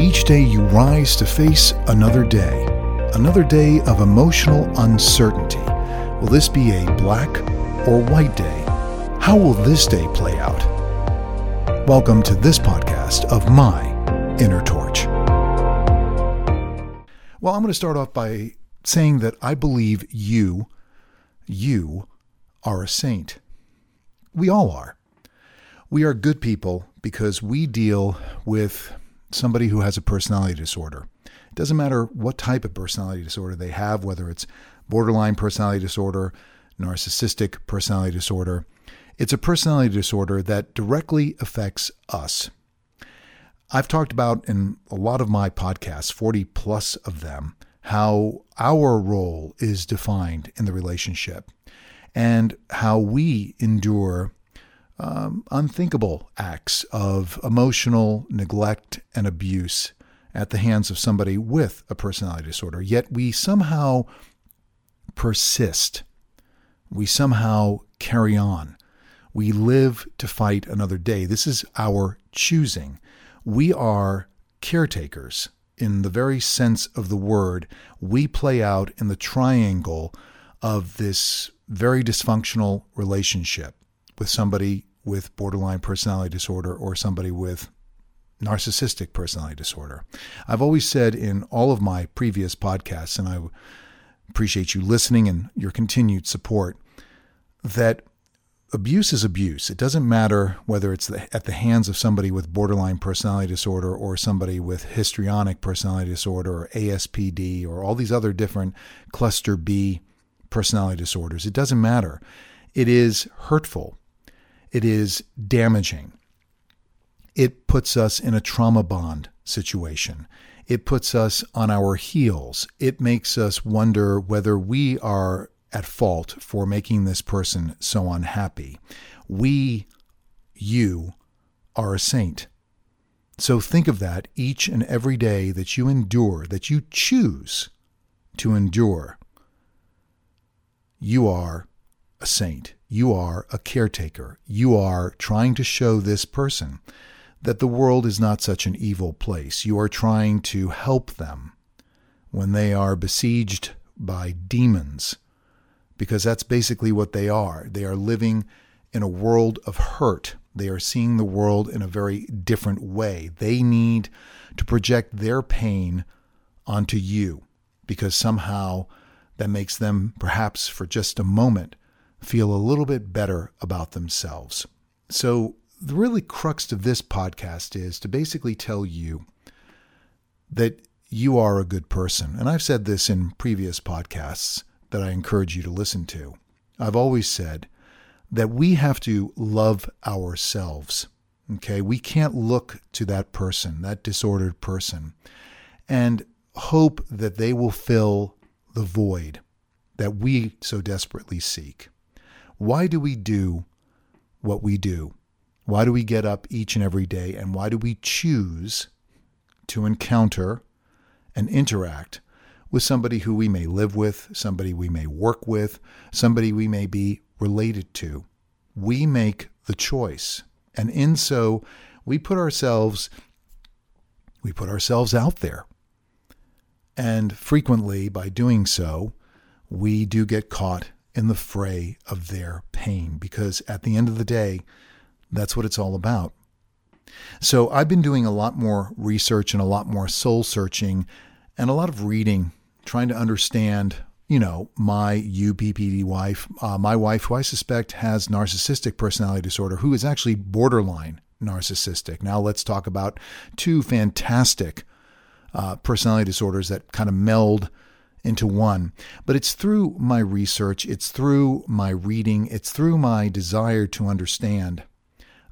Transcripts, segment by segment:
Each day you rise to face another day, another day of emotional uncertainty. Will this be a black or white day? How will this day play out? Welcome to this podcast of My Inner Torch. Well, I'm going to start off by saying that I believe you, you are a saint. We all are. We are good people because we deal with somebody who has a personality disorder. It doesn't matter what type of personality disorder they have, whether it's borderline personality disorder, narcissistic personality disorder. It's a personality disorder that directly affects us. I've talked about in a lot of my podcasts, 40 plus of them, how our role is defined in the relationship and how we endure um, unthinkable acts of emotional neglect and abuse at the hands of somebody with a personality disorder. Yet we somehow persist. We somehow carry on. We live to fight another day. This is our choosing. We are caretakers in the very sense of the word. We play out in the triangle of this very dysfunctional relationship with somebody with borderline personality disorder or somebody with narcissistic personality disorder. I've always said in all of my previous podcasts, and I appreciate you listening and your continued support, that abuse is abuse. It doesn't matter whether it's at the hands of somebody with borderline personality disorder or somebody with histrionic personality disorder or ASPD or all these other different cluster B personality disorders. It doesn't matter. It is hurtful it is damaging. It puts us in a trauma bond situation. It puts us on our heels. It makes us wonder whether we are at fault for making this person so unhappy. We, you, are a saint. So think of that each and every day that you endure, that you choose to endure. You are a saint. You are a caretaker. You are trying to show this person that the world is not such an evil place. You are trying to help them when they are besieged by demons, because that's basically what they are. They are living in a world of hurt. They are seeing the world in a very different way. They need to project their pain onto you because somehow that makes them, perhaps for just a moment, feel a little bit better about themselves. So, the really crux of this podcast is to basically tell you that you are a good person. And I've said this in previous podcasts that I encourage you to listen to. I've always said that we have to love ourselves. Okay. We can't look to that person, that disordered person, and hope that they will fill the void that we so desperately seek. Why do we do what we do? Why do we get up each and every day? And why do we choose to encounter and interact with somebody who we may live with, somebody we may work with, somebody we may be related to? We make the choice. And in so, we put ourselves we put ourselves out there. And frequently by doing so, we do get caught in the fray of their pain because at the end of the day, that's what it's all about. So I've been doing a lot more research and a lot more soul searching and a lot of reading, trying to understand, you know, my uBPD wife, uh, my wife, who I suspect has narcissistic personality disorder, who is actually borderline narcissistic. Now let's talk about two fantastic uh, personality disorders that kind of meld into one. But it's through my research, it's through my reading, it's through my desire to understand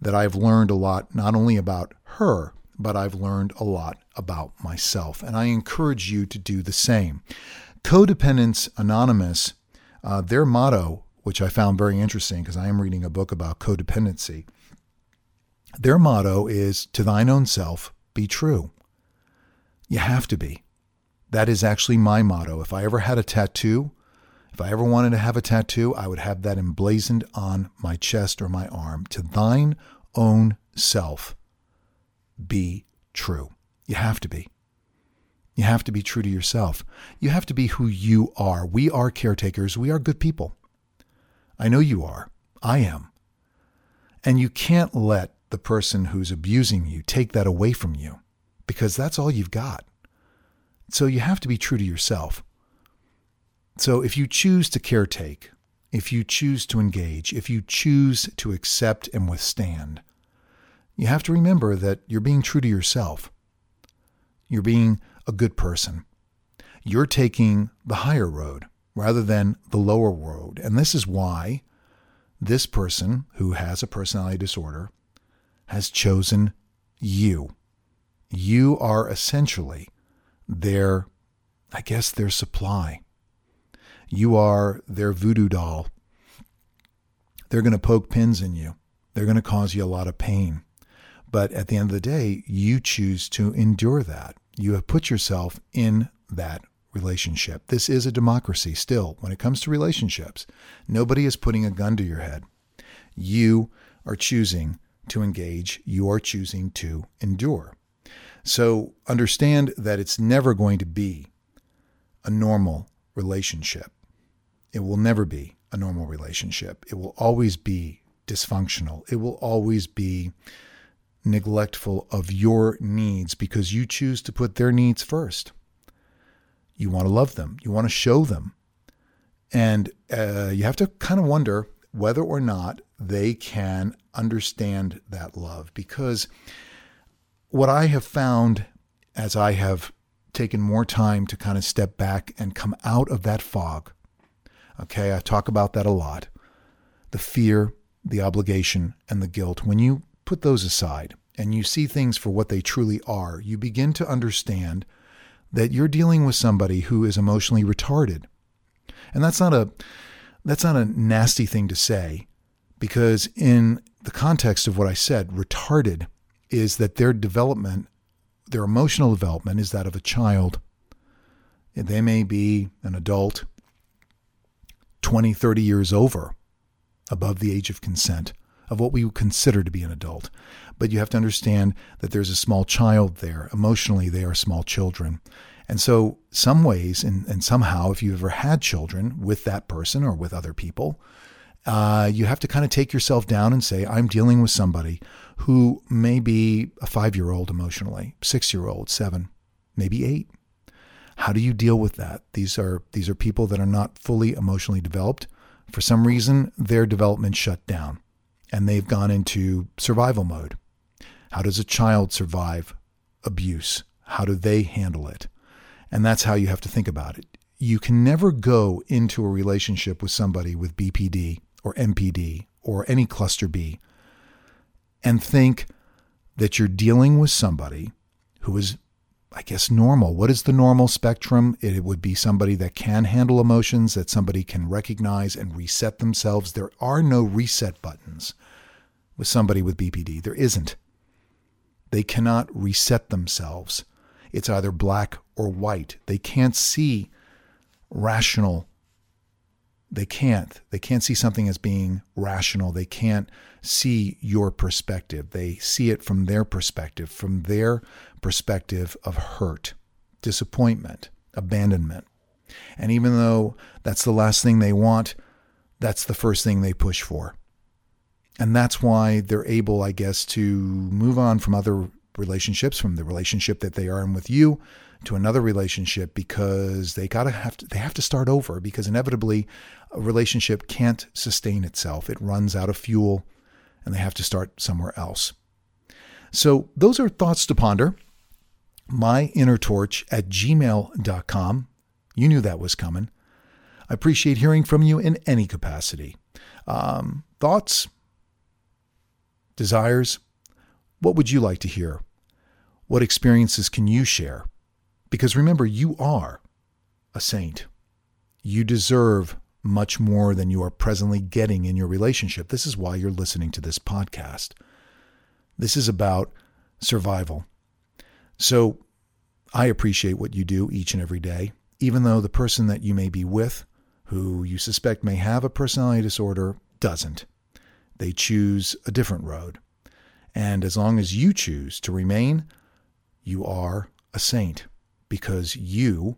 that I've learned a lot, not only about her, but I've learned a lot about myself. And I encourage you to do the same. Co-Dependents Anonymous, uh, their motto, which I found very interesting because I am reading a book about codependency, their motto is to thine own self be true. You have to be. That is actually my motto. If I ever had a tattoo, if I ever wanted to have a tattoo, I would have that emblazoned on my chest or my arm. To thine own self be true. You have to be. You have to be true to yourself. You have to be who you are. We are caretakers. We are good people. I know you are. I am. And you can't let the person who's abusing you take that away from you because that's all you've got. So you have to be true to yourself. So if you choose to caretake, if you choose to engage, if you choose to accept and withstand, you have to remember that you're being true to yourself. You're being a good person. You're taking the higher road rather than the lower road. And this is why this person who has a personality disorder has chosen you. You are essentially their, I guess, their supply. You are their voodoo doll. They're going to poke pins in you. They're going to cause you a lot of pain. But at the end of the day, you choose to endure that. You have put yourself in that relationship. This is a democracy still when it comes to relationships. Nobody is putting a gun to your head. You are choosing to engage, you are choosing to endure. So understand that it's never going to be a normal relationship. It will never be a normal relationship. It will always be dysfunctional. It will always be neglectful of your needs because you choose to put their needs first. You want to love them, you want to show them. And uh, you have to kind of wonder whether or not they can understand that love. Because what I have found as I have taken more time to kind of step back and come out of that fog, okay, I talk about that a lot the fear, the obligation, and the guilt. When you put those aside and you see things for what they truly are, you begin to understand that you're dealing with somebody who is emotionally retarded. And that's not a that's not a nasty thing to say because in the context of what I said, retarded is that their development, their emotional development is that of a child. They may be an adult 20, 30 years over, above the age of consent, of what we would consider to be an adult. But you have to understand that there's a small child there. Emotionally, they are small children. And so, some ways, and, and somehow, if you've ever had children with that person or with other people, uh, you have to kind of take yourself down and say, I'm dealing with somebody who may be a five year old emotionally, six year old, seven, maybe eight. How do you deal with that? These are these are people that are not fully emotionally developed. For some reason, their development shut down and they've gone into survival mode. How does a child survive abuse? How do they handle it? And that's how you have to think about it. You can never go into a relationship with somebody with BPD or NPD or any cluster B and think that you're dealing with somebody who is, I guess, normal. What is the normal spectrum? It would be somebody that can handle emotions, that somebody can recognize and reset themselves. There are no reset buttons with somebody with BPD. There isn't. They cannot reset themselves. It's either black or white. They can't see rational they can't. They can't see something as being rational. They can't see your perspective. They see it from their perspective, from their perspective of hurt, disappointment, abandonment. And even though that's the last thing they want, that's the first thing they push for. And that's why they're able, I guess, to move on from other relationships, from the relationship that they are in with you, to another relationship because they gotta have to they have to start over because inevitably a relationship can't sustain itself. It runs out of fuel and they have to start somewhere else. So those are thoughts to ponder. My inner torch at gmail.com. You knew that was coming. I appreciate hearing from you in any capacity. Um, thoughts, desires, what would you like to hear? What experiences can you share? Because remember, you are a saint. You deserve much more than you are presently getting in your relationship. This is why you're listening to this podcast. This is about survival. So I appreciate what you do each and every day, even though the person that you may be with, who you suspect may have a personality disorder, doesn't. They choose a different road. And as long as you choose to remain you are a saint because you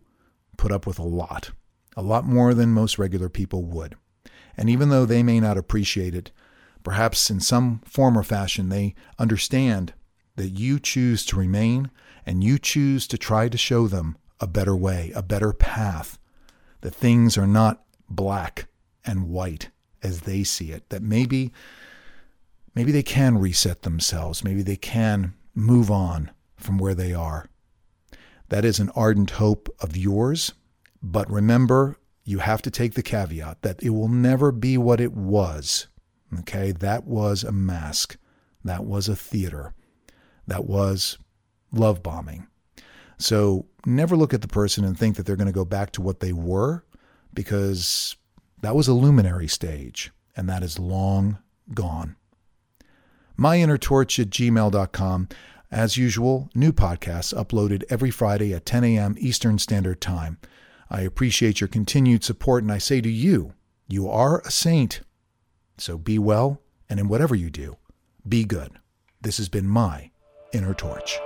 put up with a lot, a lot more than most regular people would. And even though they may not appreciate it, perhaps in some form or fashion they understand that you choose to remain and you choose to try to show them a better way, a better path, that things are not black and white as they see it, that maybe maybe they can reset themselves, maybe they can move on from where they are. That is an ardent hope of yours, but remember, you have to take the caveat that it will never be what it was. Okay, that was a mask. That was a theater. That was love bombing. So never look at the person and think that they're going to go back to what they were because that was a luminary stage and that is long gone. MyInnerTorch at gmail.com. As usual, new podcasts uploaded every Friday at 10 a.m. Eastern Standard Time. I appreciate your continued support, and I say to you, you are a saint. So be well, and in whatever you do, be good. This has been my Inner Torch.